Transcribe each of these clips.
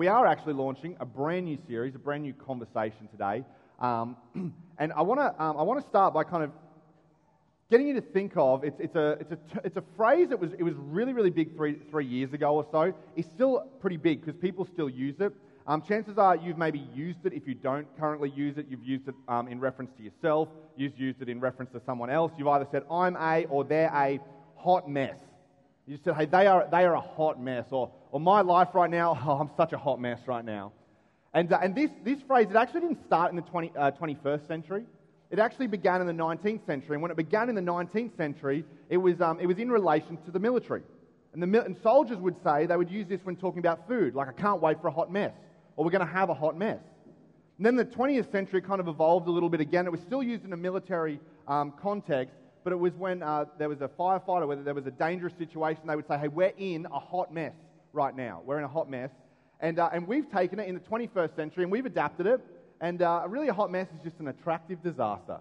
We are actually launching a brand new series, a brand new conversation today. Um, and I want to um, I want to start by kind of getting you to think of it's, it's, a, it's, a, it's a phrase that was, it was really, really big three, three years ago or so. It's still pretty big because people still use it. Um, chances are you've maybe used it. If you don't currently use it, you've used it um, in reference to yourself, you've used it in reference to someone else. You've either said, I'm a or they're a hot mess. You said, hey, they are, they are a hot mess. Or, or my life right now, oh, I'm such a hot mess right now. And, uh, and this, this phrase, it actually didn't start in the 20, uh, 21st century. It actually began in the 19th century. And when it began in the 19th century, it was, um, it was in relation to the military. And, the, mil- and soldiers would say, they would use this when talking about food, like, I can't wait for a hot mess, or we're going to have a hot mess. And then the 20th century kind of evolved a little bit again. It was still used in a military um, context, but it was when uh, there was a firefighter, whether there was a dangerous situation, they would say, hey, we're in a hot mess right now. We're in a hot mess. And, uh, and we've taken it in the 21st century and we've adapted it and uh, really, a hot mess is just an attractive disaster,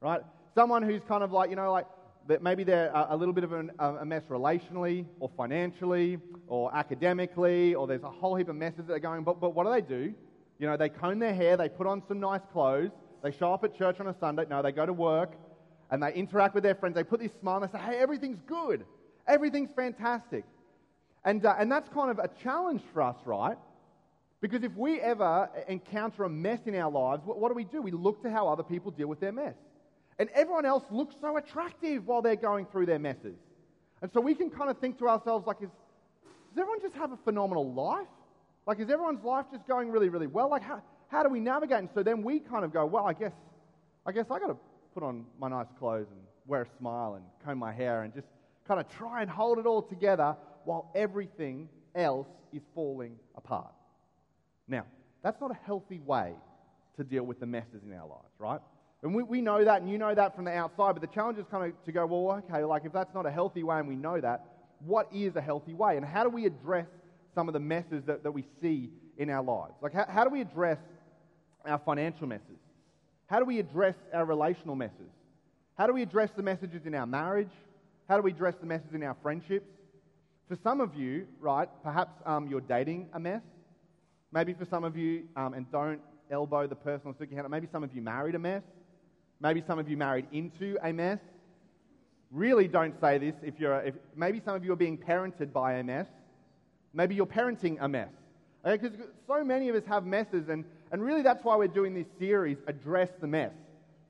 right? Someone who's kind of like, you know, like that maybe they're a, little bit of an, a mess relationally or financially or academically, or there's a whole heap of messes that are going. But, but what do they do? You know, they comb their hair, they put on some nice clothes, they show up at church on a Sunday. No, they go to work and they interact with their friends. They put this smile and they say, hey, everything's good, everything's fantastic. And, uh, and that's kind of a challenge for us, right? Because if we ever encounter a mess in our lives, what do we do? We look to how other people deal with their mess. And everyone else looks so attractive while they're going through their messes. And so we can kind of think to ourselves, like, is, does everyone just have a phenomenal life? Like, is everyone's life just going really, really well? Like, how, how do we navigate? And so then we kind of go, well, I guess, I guess I got to put on my nice clothes and wear a smile and comb my hair and just kind of try and hold it all together while everything else is falling apart. Now, that's not a healthy way to deal with the messes in our lives, right? And we, we know that, and you know that from the outside, but the challenge is kind of to go, well, okay, like if that's not a healthy way and we know that, what is a healthy way? And how do we address some of the messes that, that we see in our lives? Like, how, how do we address our financial messes? How do we address our relational messes? How do we address the messages in our marriage? How do we address the messes in our friendships? For some of you, right, perhaps um, you're dating a mess. Maybe for some of you, um, and don't elbow the person on sticky hand, maybe some of you married a mess. Maybe some of you married into a mess. Really don't say this if you're, if, maybe some of you are being parented by a mess. Maybe you're parenting a mess. Because okay? so many of us have messes, and, and really that's why we're doing this series, Address the Mess,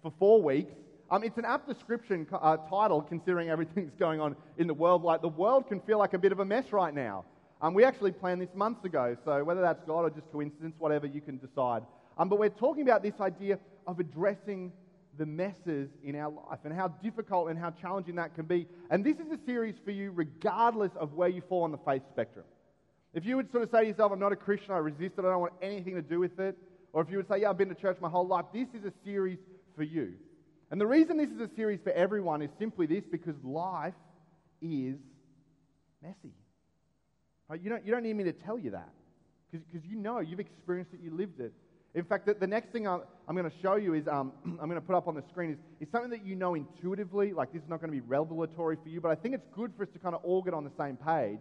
for four weeks. Um, it's an apt description uh, title considering everything that's going on in the world. Like the world can feel like a bit of a mess right now. Um, we actually planned this months ago, so whether that's God or just coincidence, whatever, you can decide. Um, but we're talking about this idea of addressing the messes in our life and how difficult and how challenging that can be. And this is a series for you regardless of where you fall on the faith spectrum. If you would sort of say to yourself, I'm not a Christian, I resist it, I don't want anything to do with it, or if you would say, Yeah, I've been to church my whole life, this is a series for you. And the reason this is a series for everyone is simply this because life is messy. Right? You, don't, you don't need me to tell you that because you know, you've experienced it, you lived it. In fact, the, the next thing I'm, I'm going to show you is, um, I'm going to put up on the screen, is, is something that you know intuitively. Like, this is not going to be revelatory for you, but I think it's good for us to kind of all get on the same page.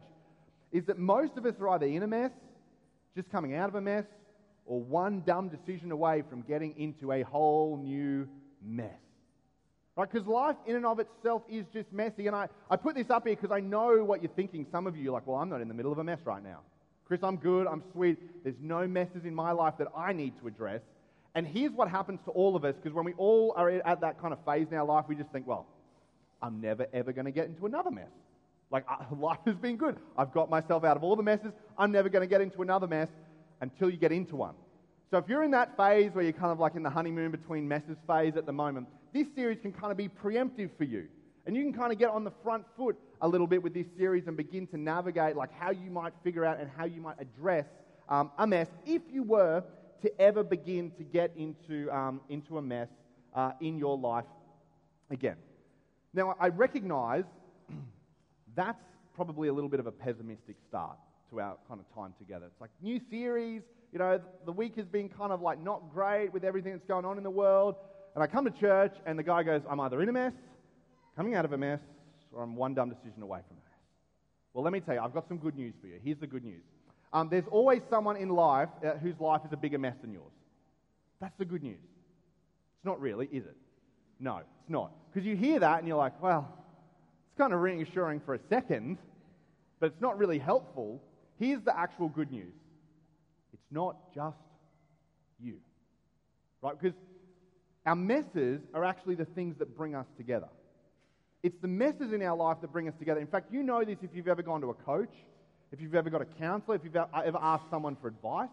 Is that most of us are either in a mess, just coming out of a mess, or one dumb decision away from getting into a whole new mess. Right? Because life in and of itself is just messy. And I, I put this up here because I know what you're thinking. Some of you are like, well, I'm not in the middle of a mess right now. Chris, I'm good, I'm sweet. There's no messes in my life that I need to address. And here's what happens to all of us because when we all are at that kind of phase in our life, we just think, well, I'm never, ever going to get into another mess. Like, life has been good. I've got myself out of all the messes. I'm never going to get into another mess until you get into one. So if you're in that phase where you're kind of like in the honeymoon between messes phase at the moment, this series can kind of be preemptive for you. And you can kind of get on the front foot a little bit with this series and begin to navigate like how you might figure out and how you might address um, a mess if you were to ever begin to get into, um, into a mess uh, in your life again. Now, I recognize that's probably a little bit of a pessimistic start to our kind of time together. It's like new series, you know, the week has been kind of like not great with everything that's going on in the world. And I come to church, and the guy goes, I'm either in a mess, coming out of a mess, or I'm one dumb decision away from a mess. Well, let me tell you, I've got some good news for you. Here's the good news. um, there's always someone in life uh, whose life is a bigger mess than yours. That's the good news. It's not really, is it? No, it's not. Because you hear that and you're like, well, kind of reassuring for a second, but it's not really helpful. Here's the actual good news it's not just you. Right? Because our messes are actually the things that bring us together. It's the messes in our life that bring us together. In fact, you know this if you've ever gone to a coach, if you've ever got a counselor, if you've ever asked someone for advice,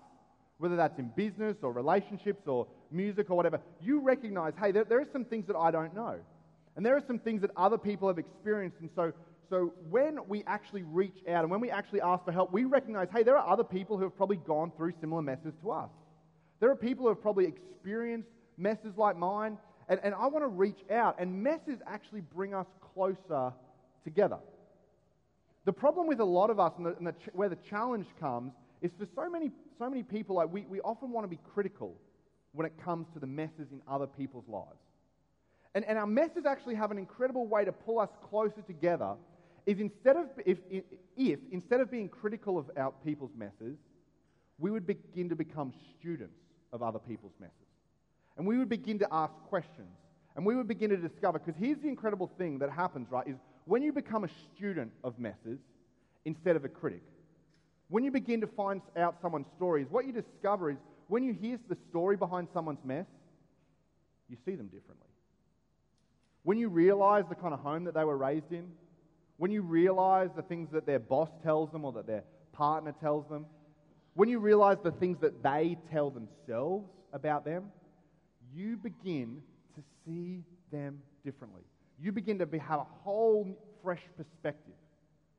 whether that's in business or relationships or music or whatever. You recognize, hey, there, there are some things that I don't know. And there are some things that other people have experienced. And so, so when we actually reach out and when we actually ask for help, we recognize, hey, there are other people who have probably gone through similar messes to us. There are people who have probably experienced messes like mine, and, and I want to reach out. And messes actually bring us closer together. The problem with a lot of us, and, the, and the, where the challenge comes, is for so many, so many people, like we, we often want to be critical when it comes to the messes in other people's lives. And, and our messes actually have an incredible way to pull us closer together. Is instead of if, if, if instead of being critical of our people's messes, we would begin to become students of other people's messes. And we would begin to ask questions. And we would begin to discover, because here's the incredible thing that happens, right, is when you become a student of messes instead of a critic, when you begin to find out someone's stories, what you discover is when you hear the story behind someone's mess, you see them differently. When you realize the kind of home that they were raised in, when you realize the things that their boss tells them or that their partner tells them, when you realize the things that they tell themselves about them, you begin to see them differently. You begin to have a whole fresh perspective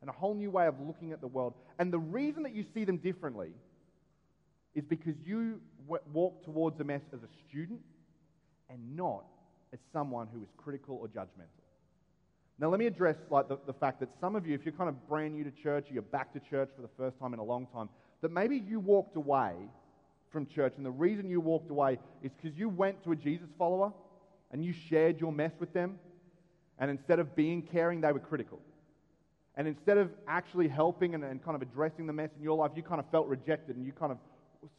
and a whole new way of looking at the world. And the reason that you see them differently is because you walk towards a mess as a student and not as someone who is critical or judgmental. Now, let me address like the, the fact that some of you, if you're kind of brand new to church, or you're back to church for the first time in a long time, that maybe you walked away from church, and the reason you walked away is because you went to a Jesus follower and you shared your mess with them, and instead of being caring, they were critical. And instead of actually helping and, and kind of addressing the mess in your life, you kind of felt rejected and you kind of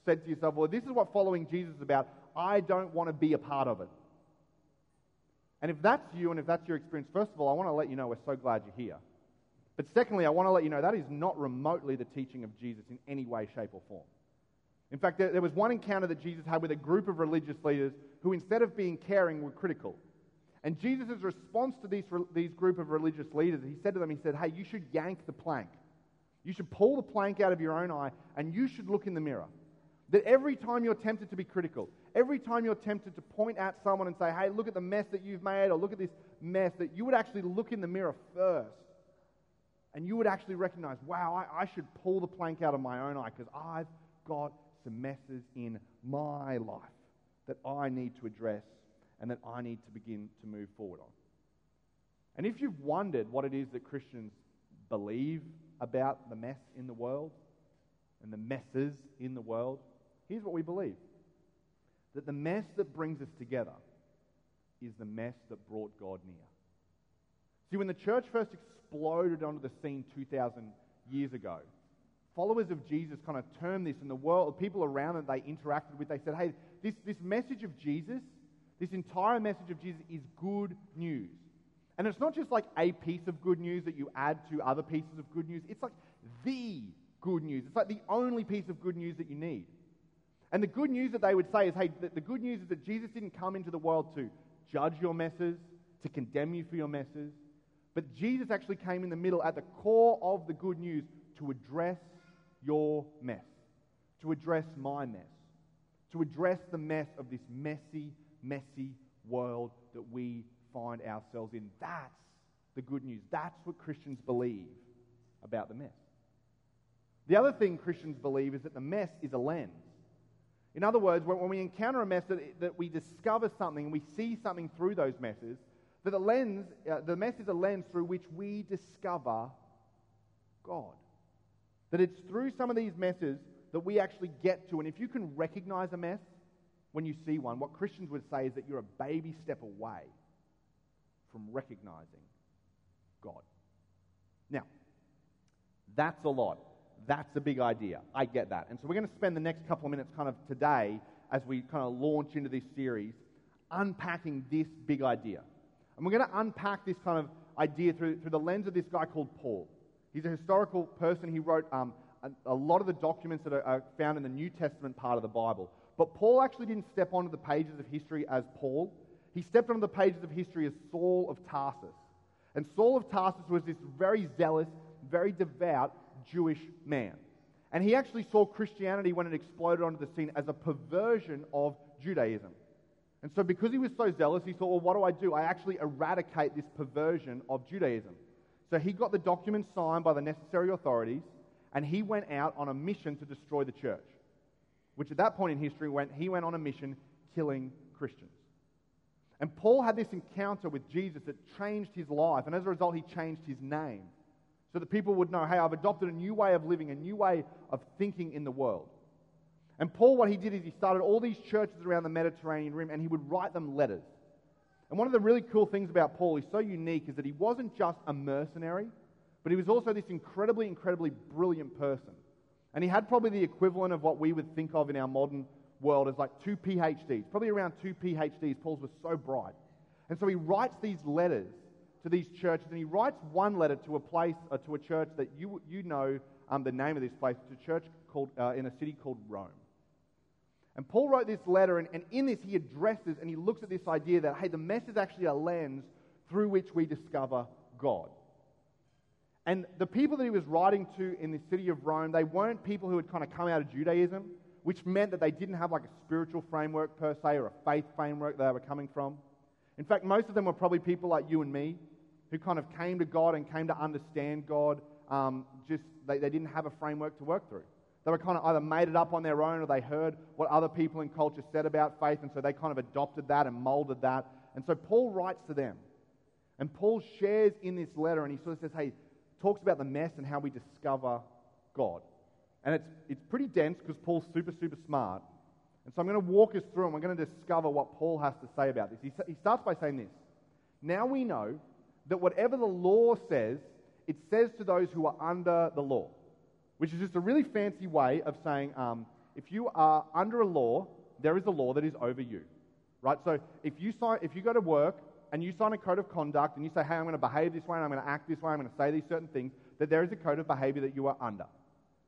said to yourself, Well, this is what following Jesus is about. I don't want to be a part of it. And if that's you and if that's your experience, first of all, I want to let you know we're so glad you're here. But secondly, I want to let you know that is not remotely the teaching of Jesus in any way, shape, or form. In fact, there, there was one encounter that Jesus had with a group of religious leaders who, instead of being caring, were critical. And Jesus' response to these, these group of religious leaders, he said to them, he said, hey, you should yank the plank. You should pull the plank out of your own eye and you should look in the mirror. That every time you're tempted to be critical, every time you're tempted to point at someone and say, hey, look at the mess that you've made, or look at this mess, that you would actually look in the mirror first. And you would actually recognize, wow, I, I should pull the plank out of my own eye because I've got some messes in my life that I need to address and that I need to begin to move forward on. And if you've wondered what it is that Christians believe about the mess in the world and the messes in the world, Here's what we believe that the mess that brings us together is the mess that brought God near. See, when the church first exploded onto the scene 2,000 years ago, followers of Jesus kind of termed this, in the world, people around that they interacted with, they said, hey, this, this message of Jesus, this entire message of Jesus is good news. And it's not just like a piece of good news that you add to other pieces of good news, it's like the good news. It's like the only piece of good news that you need. And the good news that they would say is hey, the, good news is that Jesus didn't come into the world to judge your messes, to condemn you for your messes, but Jesus actually came in the middle at the core of the good news to address your mess, to address my mess, to address the mess of this messy, messy world that we find ourselves in. That's the good news. That's what Christians believe about the mess. The other thing Christians believe is that the mess is a lens. In other words, when we encounter a mess, that, that we discover something we see something through those messes, that the lens, uh, the mess is a lens through which we discover God. That it's through some of these messes that we actually get to. And if you can recognize a mess when you see one, what Christians would say is that you're a baby step away from recognizing God. Now, that's a lot. That's a big idea. I get that. And so we're going to spend the next couple of minutes kind of today as we kind of launch into this series unpacking this big idea. And we're going to unpack this kind of idea through, through the lens of this guy called Paul. He's a historical person. He wrote um, a, a, lot of the documents that are, are found in the New Testament part of the Bible. But Paul actually didn't step onto the pages of history as Paul. He stepped onto the pages of history as Saul of Tarsus. And Saul of Tarsus was this very zealous, very devout Jewish man. And he actually saw Christianity when it exploded onto the scene as a perversion of Judaism. And so, because he was so zealous, he thought, well, what do I do? I actually eradicate this perversion of Judaism. So, he got the documents signed by the necessary authorities, and he went out on a mission to destroy the church, which at that point in history went, he went on a mission killing Christians. And Paul had this encounter with Jesus that changed his life, and as a result, he changed his name so that people would know, hey, I've adopted a new way of living, a new way of thinking in the world. And Paul, what he did is he started all these churches around the Mediterranean rim and he would write them letters. And one of the really cool things about Paul, he's so unique, is that he wasn't just a mercenary, but he was also this incredibly, incredibly brilliant person. And he had probably the equivalent of what we would think of in our modern world as like two PhDs, probably around two PhDs. Paul's was so bright. And so he writes these letters to these churches, and he writes one letter to a place, uh, to a church that you, you know um, the name of this place. It's a church called, uh, in a city called Rome. And Paul wrote this letter, and, and in this he addresses and he looks at this idea that, hey, the mess is actually a lens through which we discover God. And the people that he was writing to in the city of Rome, they weren't people who had kind of come out of Judaism, which meant that they didn't have like a spiritual framework per se or a faith framework they were coming from. In fact, most of them were probably people like you and me who kind of came to God and came to understand God, um, just they, they didn't have a framework to work through. They were kind of either made it up on their own or they heard what other people in culture said about faith, and so they kind of adopted that and molded that. And so Paul writes to them. And Paul shares in this letter, and he sort of says, hey, talks about the mess and how we discover God. And it's, it's pretty dense because Paul's super, super smart. And so I'm going to walk us through and we're going to discover what Paul has to say about this. He, he starts by saying this Now we know that whatever the law says, it says to those who are under the law, which is just a really fancy way of saying um, if you are under a law, there is a law that is over you. Right? So if you, sign, if you go to work and you sign a code of conduct and you say, hey, I'm going to behave this way and I'm going to act this way, I'm going to say these certain things, that there is a code of behavior that you are under.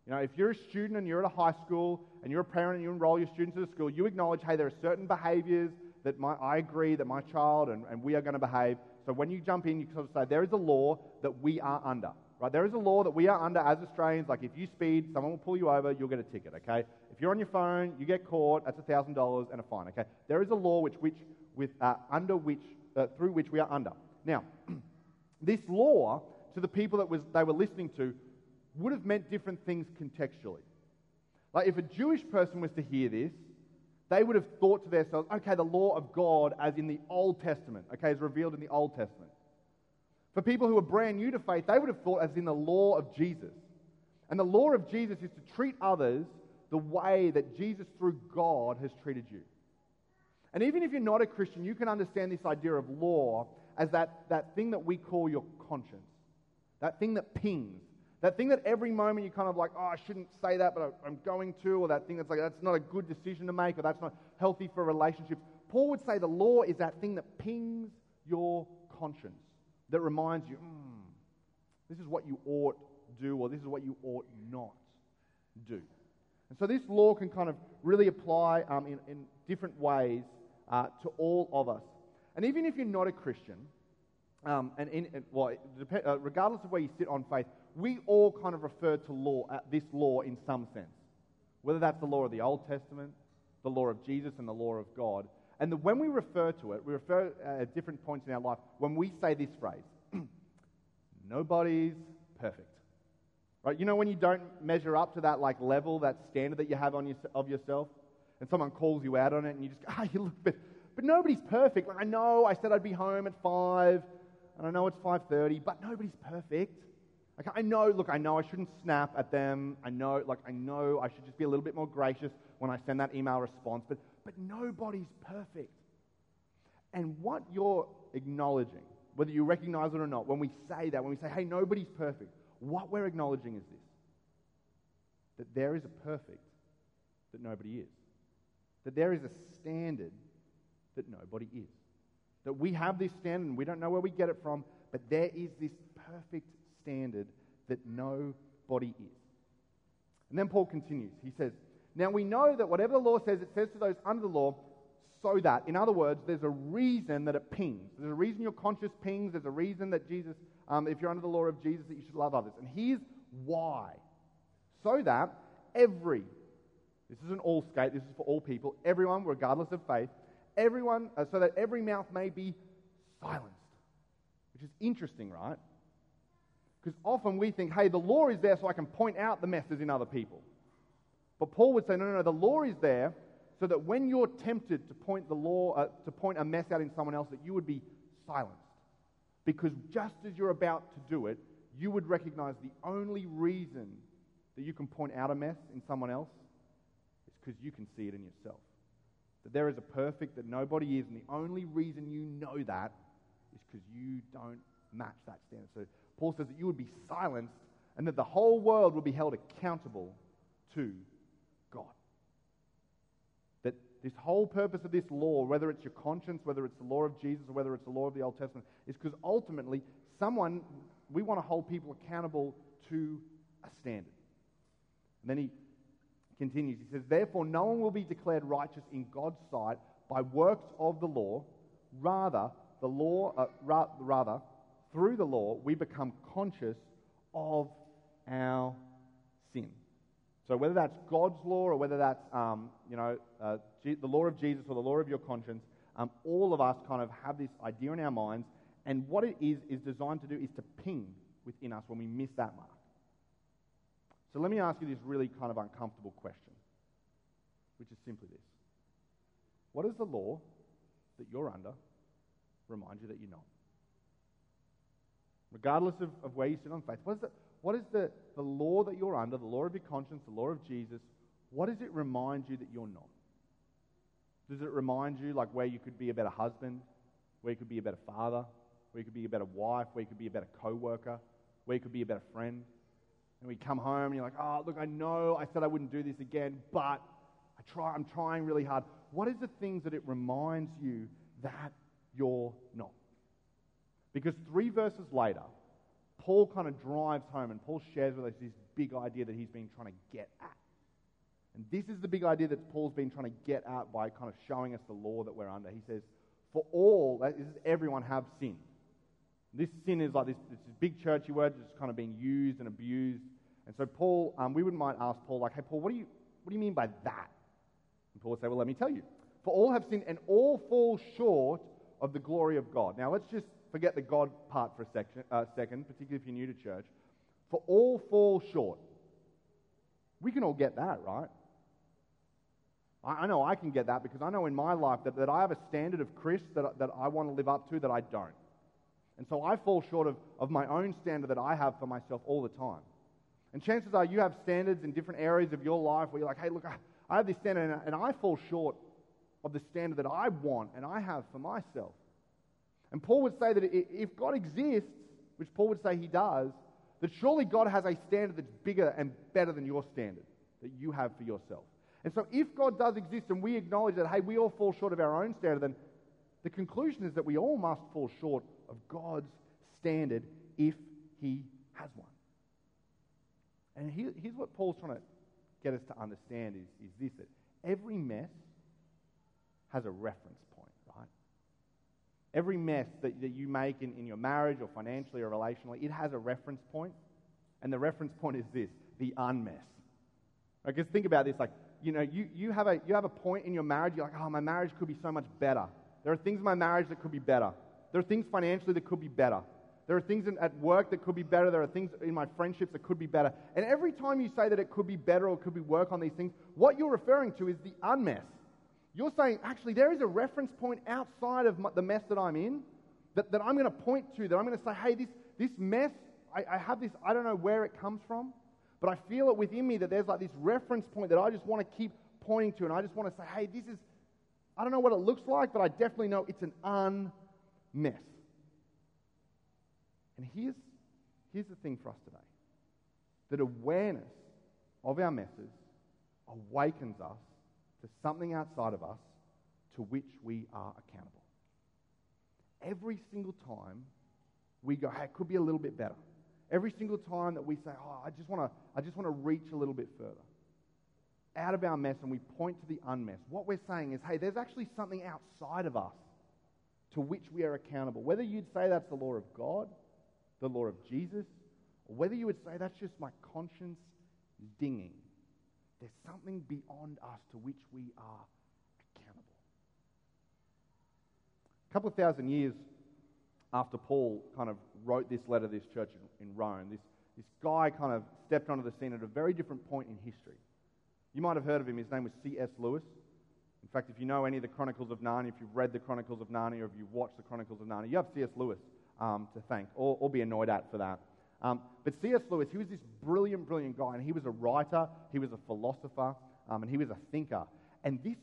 You know, if you're a student and you're at a high school and you're a parent and you enroll your students at a school, you acknowledge, hey, there are certain behaviors that my, I agree that my child and, and we are going to behave. So when you jump in, you sort of say, there is a law that we are under. Right? There is a law that we are under as Australians. Like if you speed, someone will pull you over, you'll get a ticket. Okay? If you're on your phone, you get caught, that's thousand dollars and a fine. Okay? There is a law which, which with uh, under which uh, through which we are under. Now, this law to the people that was they were listening to would have meant different things contextually. Like if a Jewish person was to hear this, they would have thought to themselves, okay, the law of God as in the Old Testament, okay, is revealed in the Old Testament. For people who are brand new to faith, they would have thought as in the law of Jesus. And the law of Jesus is to treat others the way that Jesus, through God, has treated you. And even if you're not a Christian, you can understand this idea of law as that, that thing that we call your conscience, that thing that pings, that thing that every moment you kind of like, oh, I shouldn't say that, but I'm going to, or that thing that's like, that's not a good decision to make, or that's not healthy for relationships. Paul would say the law is that thing that pings your conscience, that reminds you, mm, this is what you ought to do, or this is what you ought not do. And so this law can kind of really apply um, in, in different ways uh, to all of us. And even if you're not a Christian, um, and, in, well, depend, uh, regardless of where you sit on faith, we all kind of refer to law, uh, this law in some sense. Whether that's the law of the Old Testament, the law of Jesus, and the law of God. And the, when we refer to it, we refer uh, at different points in our life when we say this phrase nobody's perfect. Right? You know when you don't measure up to that like level, that standard that you have on your, of yourself? and someone calls you out on it, and you just go, ah, you look, but, but nobody's perfect. Like, I know I said I'd be home at 5, and I know it's 5.30, but nobody's perfect. I know, look, I know I shouldn't snap at them. I know, like, I know I should just be a little bit more gracious when I send that email response, but, but nobody's perfect. And what you're acknowledging, whether you recognize it or not, when we say that, when we say, hey, nobody's perfect, what we're acknowledging is this that there is a perfect that nobody is. That there is a standard that nobody is. That we have this standard and we don't know where we get it from, but there is this perfect standard that nobody is. And then Paul continues. He says, Now we know that whatever the law says, it says to those under the law, so that, in other words, there's a reason that it pings. There's a reason your conscience pings. There's a reason that Jesus, um, if you're under the law of Jesus, that you should love others. And here's why. So that every, this isn't all skate, this is for all people, everyone, regardless of faith, everyone, uh, so that every mouth may be silenced. Which is interesting, right? Because often we think, hey, the law is there so I can point out the messes in other people. But Paul would say, no, no, no, the law is there so that when you're tempted to point the law, uh, to point a mess out in someone else, that you would be silenced. Because just as you're about to do it, you would recognize the only reason that you can point out a mess in someone else is because you can see it in yourself. That there is a perfect that nobody is, and the only reason you know that is because you don't match that standard. So Paul says that you would be silenced and that the whole world would be held accountable to God. That this whole purpose of this law, whether it's your conscience, whether it's the law of Jesus, or whether it's the law of the Old Testament, is because ultimately someone, we want to hold people accountable to a standard. And then he continues. He says, Therefore, no one will be declared righteous in God's sight by works of the law. Rather, the law, uh, ra- rather, through the law, we become conscious of our sin. So whether that's God's law or whether that's um, you know uh, G- the law of Jesus or the law of your conscience, um, all of us kind of have this idea in our minds, and what it is is designed to do is to ping within us when we miss that mark. So let me ask you this really kind of uncomfortable question, which is simply this: What does the law that you're under remind you that you're not? Regardless of, of where you sit on faith. What is, the, what is the, the law that you're under, the law of your conscience, the law of Jesus? What does it remind you that you're not? Does it remind you, like, where you could be a better husband, where you could be a better father, where you could be a better wife, where you could be a better co worker, where you could be a better friend? And we come home and you're like, oh, look, I know I said I wouldn't do this again, but I try, I'm trying really hard. What is the things that it reminds you that you're not? Because three verses later, Paul kind of drives home and Paul shares with us this big idea that he's been trying to get at. And this is the big idea that Paul's been trying to get at by kind of showing us the law that we're under. He says, For all, that is, everyone have sinned. This sin is like this, this big churchy word that's kind of being used and abused. And so, Paul, um, we wouldn't mind ask Paul, like, hey, Paul, what do, you, what do you mean by that? And Paul would say, well, let me tell you. For all have sinned and all fall short of the glory of God. Now, let's just forget the God part for a section, uh, second, particularly if you're new to church. For all fall short. We can all get that, right? I, I know I can get that because I know in my life that, that I have a standard of Chris that, that I want to live up to that I don't. And so I fall short of, of my own standard that I have for myself all the time. And chances are you have standards in different areas of your life where you're like, hey, look, I, I have this standard and, and I fall short of the standard that I want and I have for myself. And Paul would say that if God exists, which Paul would say he does, that surely God has a standard that's bigger and better than your standard that you have for yourself. And so if God does exist and we acknowledge that, hey, we all fall short of our own standard, then the conclusion is that we all must fall short of God's standard if he has one. And here's what Paul's trying to get us to understand is, is this that every mess has a reference Every mess that, that you make in, in your marriage or financially or relationally, it has a reference point. And the reference point is this the unmess. Because think about this like, you know, you, you, have a, you have a point in your marriage, you're like, oh, my marriage could be so much better. There are things in my marriage that could be better. There are things financially that could be better. There are things in, at work that could be better. There are things in my friendships that could be better. And every time you say that it could be better or could be work on these things, what you're referring to is the unmess. You're saying, actually, there is a reference point outside of my, the mess that I'm in that, that I'm going to point to, that I'm going to say, hey, this, this mess, I, I have this, I don't know where it comes from, but I feel it within me that there's like this reference point that I just want to keep pointing to. And I just want to say, hey, this is, I don't know what it looks like, but I definitely know it's an unmess. And here's, here's the thing for us today that awareness of our messes awakens us to something outside of us to which we are accountable. Every single time we go, hey, it could be a little bit better. Every single time that we say, oh, I just want to, I just want to reach a little bit further out of our mess and we point to the unmess, what we're saying is, hey, there's actually something outside of us to which we are accountable. Whether you'd say that's the law of God, the law of Jesus, or whether you would say that's just my conscience dinging, there's something beyond us to which we are accountable. A couple of thousand years after Paul kind of wrote this letter to this church in, Rome, this, this guy kind of stepped onto the scene at a very different point in history. You might have heard of him. His name was C.S. Lewis. In fact, if you know any of the Chronicles of Narnia, if you've read the Chronicles of Narnia, or if you've watched the Chronicles of Narnia, you have C.S. Lewis um, to thank, or, or, be annoyed at for that. Um, but C.S. Lewis, he was this brilliant, brilliant guy, and he was a writer, he was a philosopher, um, and he was a thinker. And this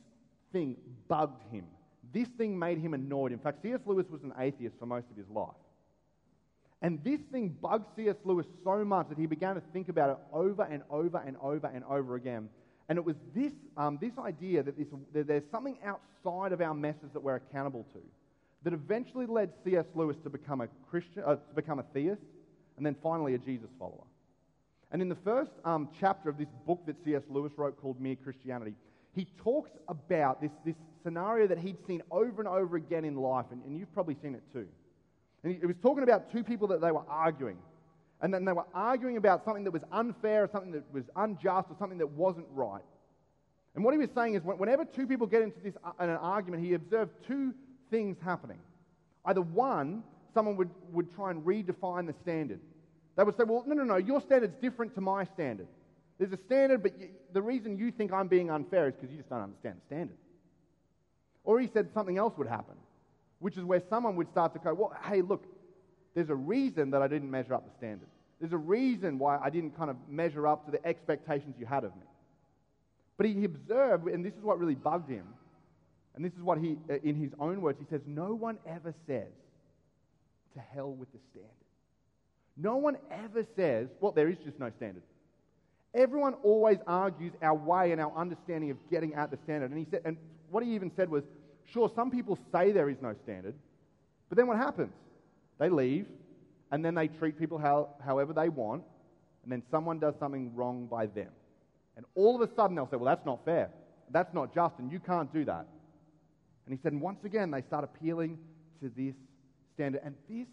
thing bugged him. This thing made him annoyed. In fact, C.S. Lewis was an atheist for most of his life. And this thing bugged C.S. Lewis so much that he began to think about it over and over and over and over again. And it was this, um, this idea that, this, that there's something outside of our messes that we're accountable to that eventually led C.S. Lewis to become a Christian, uh, to become a theist, and then finally a Jesus follower. And in the first um, chapter of this book that C.S. Lewis wrote called Mere Christianity, he talks about this, this scenario that he'd seen over and over again in life, and, and you've probably seen it too. And he, he was talking about two people that they were arguing. And then they were arguing about something that was unfair, or something that was unjust, or something that wasn't right. And what he was saying is, whenever two people get into this uh, an argument, he observed two things happening. Either one, someone would, would try and redefine the standard. They would say, well, no, no, no, your standard's different to my standard. There's a standard, but you, the reason you think I'm being unfair is because you just don't understand the standard. Or he said something else would happen, which is where someone would start to go, well, hey, look, there's a reason that I didn't measure up the standard. There's a reason why I didn't kind of measure up to the expectations you had of me. But he observed, and this is what really bugged him, and this is what he, uh, in his own words, he says, No one ever says, to hell with the standard. No one ever says, well, there is just no standard. Everyone always argues our way and our understanding of getting at the standard. And he said, and what he even said was, sure, some people say there is no standard, but then what happens? They leave, and then they treat people how, however they want, and then someone does something wrong by them. And all of a sudden they'll say, well, that's not fair. That's not just, and you can't do that. And he said, and once again, they start appealing to this standard. And this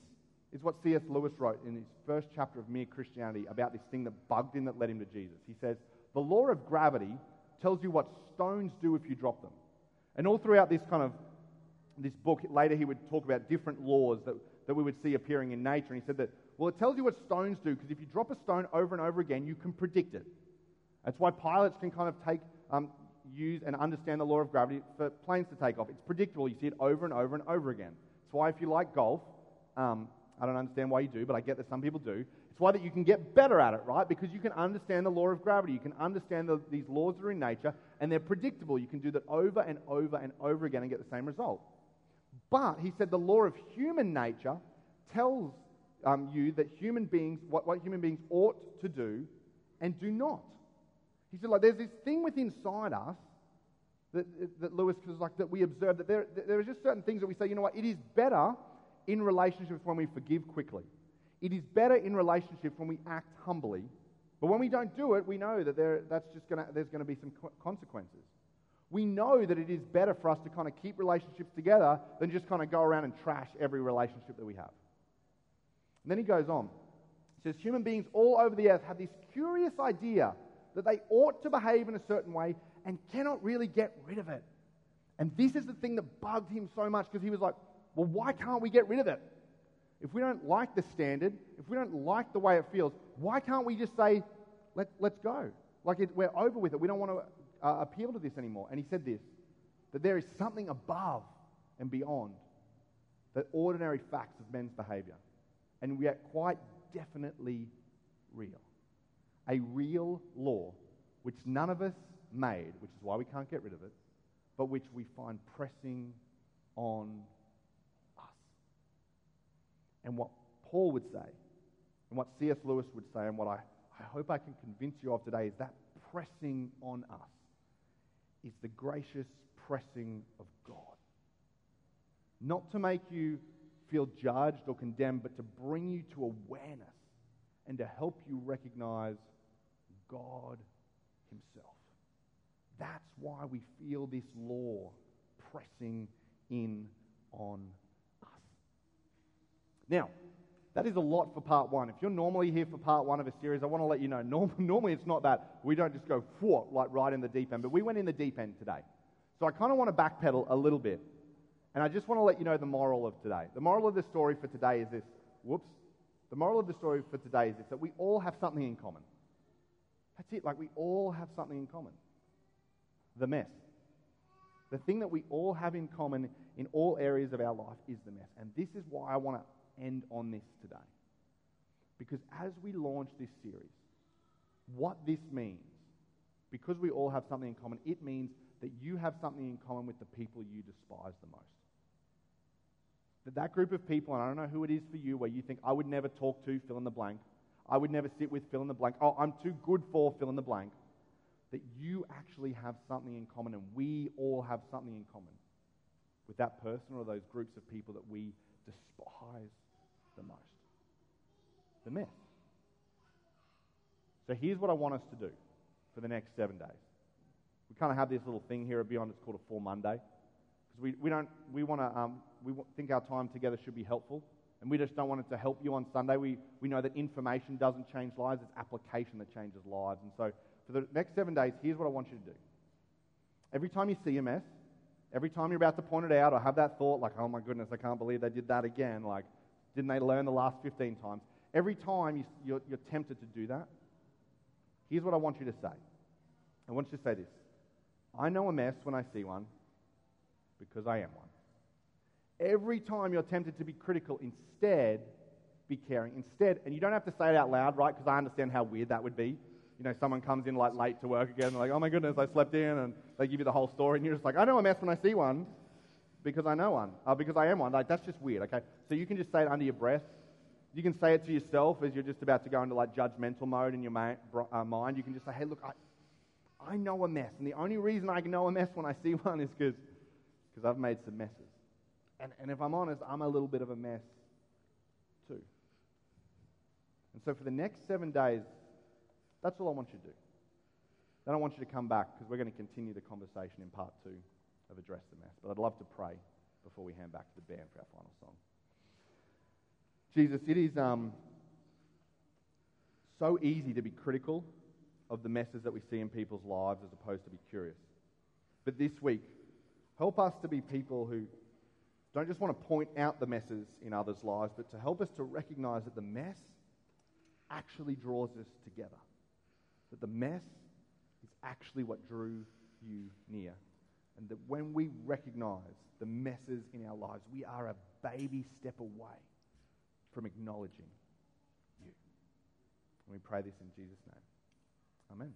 is what C.S. Lewis wrote in his first chapter of Mere Christianity about this thing that bugged him that led him to Jesus. He says, The law of gravity tells you what stones do if you drop them. And all throughout this kind of this book, later he would talk about different laws that, that we would see appearing in nature. And he said that, well, it tells you what stones do because if you drop a stone over and over again, you can predict it. That's why pilots can kind of take, um, use and understand the law of gravity for planes to take off. It's predictable. You see it over and over and over again. It's why if you like golf, um, I don't understand why you do, but I get that some people do. It's why that you can get better at it, right? Because you can understand the law of gravity. You can understand the, these laws that are in nature, and they're predictable. You can do that over and over and over again and get the same result. But he said the law of human nature tells um, you that human beings, what, what human beings ought to do and do not. He said, like, there's this thing within inside us that, that Lewis was like, that we observe that there, there are just certain things that we say, you know what, it is better in relationships when we forgive quickly. It is better in relationships when we act humbly. But when we don't do it, we know that there, that's just gonna, there's going to be some consequences. We know that it is better for us to kind of keep relationships together than just kind of go around and trash every relationship that we have. And then he goes on. He says, Human beings all over the earth have this curious idea that they ought to behave in a certain way and cannot really get rid of it. And this is the thing that bugged him so much because he was like, well, why can't we get rid of it? If we don't like the standard, if we don't like the way it feels, why can't we just say, Let, let's go? Like it, we're over with it. We don't want to uh, appeal to this anymore. And he said this that there is something above and beyond the ordinary facts of men's behavior, and yet quite definitely real a real law which none of us made, which is why we can't get rid of it, but which we find pressing on us. And what Paul would say, and what C.S. Lewis would say, and what I, I hope I can convince you of today is that pressing on us is the gracious pressing of God. Not to make you feel judged or condemned, but to bring you to awareness and to help you recognize God Himself. That's why we feel this law pressing in on us. Now, that is a lot for part one. If you're normally here for part one of a series, I want to let you know normally it's not that we don't just go like right in the deep end, but we went in the deep end today. So I kind of want to backpedal a little bit. And I just want to let you know the moral of today. The moral of the story for today is this. Whoops. The moral of the story for today is this that we all have something in common. That's it. Like we all have something in common. The mess. The thing that we all have in common in all areas of our life is the mess. And this is why I want to end on this today. Because as we launch this series, what this means, because we all have something in common, it means that you have something in common with the people you despise the most. That that group of people, and I don't know who it is for you, where you think, I would never talk to fill in the blank, I would never sit with fill in the blank, oh, I'm too good for fill in the blank, that you actually have something in common, and we all have something in common with that person or those groups of people that we despise the most. The myth. So here's what I want us to do for the next seven days. We kind of have this little thing here at Beyond, it's called a Full Monday. Because we, we, don't, we, wanna, um, we think our time together should be helpful. And we just don't want it to help you on Sunday. We, we know that information doesn't change lives, it's application that changes lives. And so for the next seven days, here's what I want you to do. Every time you see a mess, every time you're about to point it out or have that thought, like, oh my goodness, I can't believe they did that again, like, didn't they learn the last 15 times? Every time you, you're, you're tempted to do that, here's what I want you to say. I want you to say this I know a mess when I see one because I am one. Every time you're tempted to be critical, instead, be caring. Instead, and you don't have to say it out loud, right? Because I understand how weird that would be. You know, someone comes in like late to work again, like, oh my goodness, I slept in, and they give you the whole story, and you're just like, I know a mess when I see one because I know one, uh, because I am one. Like, that's just weird, okay? So you can just say it under your breath. You can say it to yourself as you're just about to go into like judgmental mode in your ma- uh, mind. You can just say, hey, look, I, I know a mess. And the only reason I know a mess when I see one is because I've made some messes. And, and if I'm honest, I'm a little bit of a mess too. And so for the next seven days, that's all I want you to do. Then I want you to come back because we're going to continue the conversation in part two of Address the Mess. But I'd love to pray before we hand back to the band for our final song. Jesus, it is um, so easy to be critical of the messes that we see in people's lives as opposed to be curious. But this week, help us to be people who don't just want to point out the messes in others' lives, but to help us to recognize that the mess actually draws us together. That the mess is actually what drew you near. And that when we recognize the messes in our lives, we are a baby step away from acknowledging you. And we pray this in Jesus' name. Amen.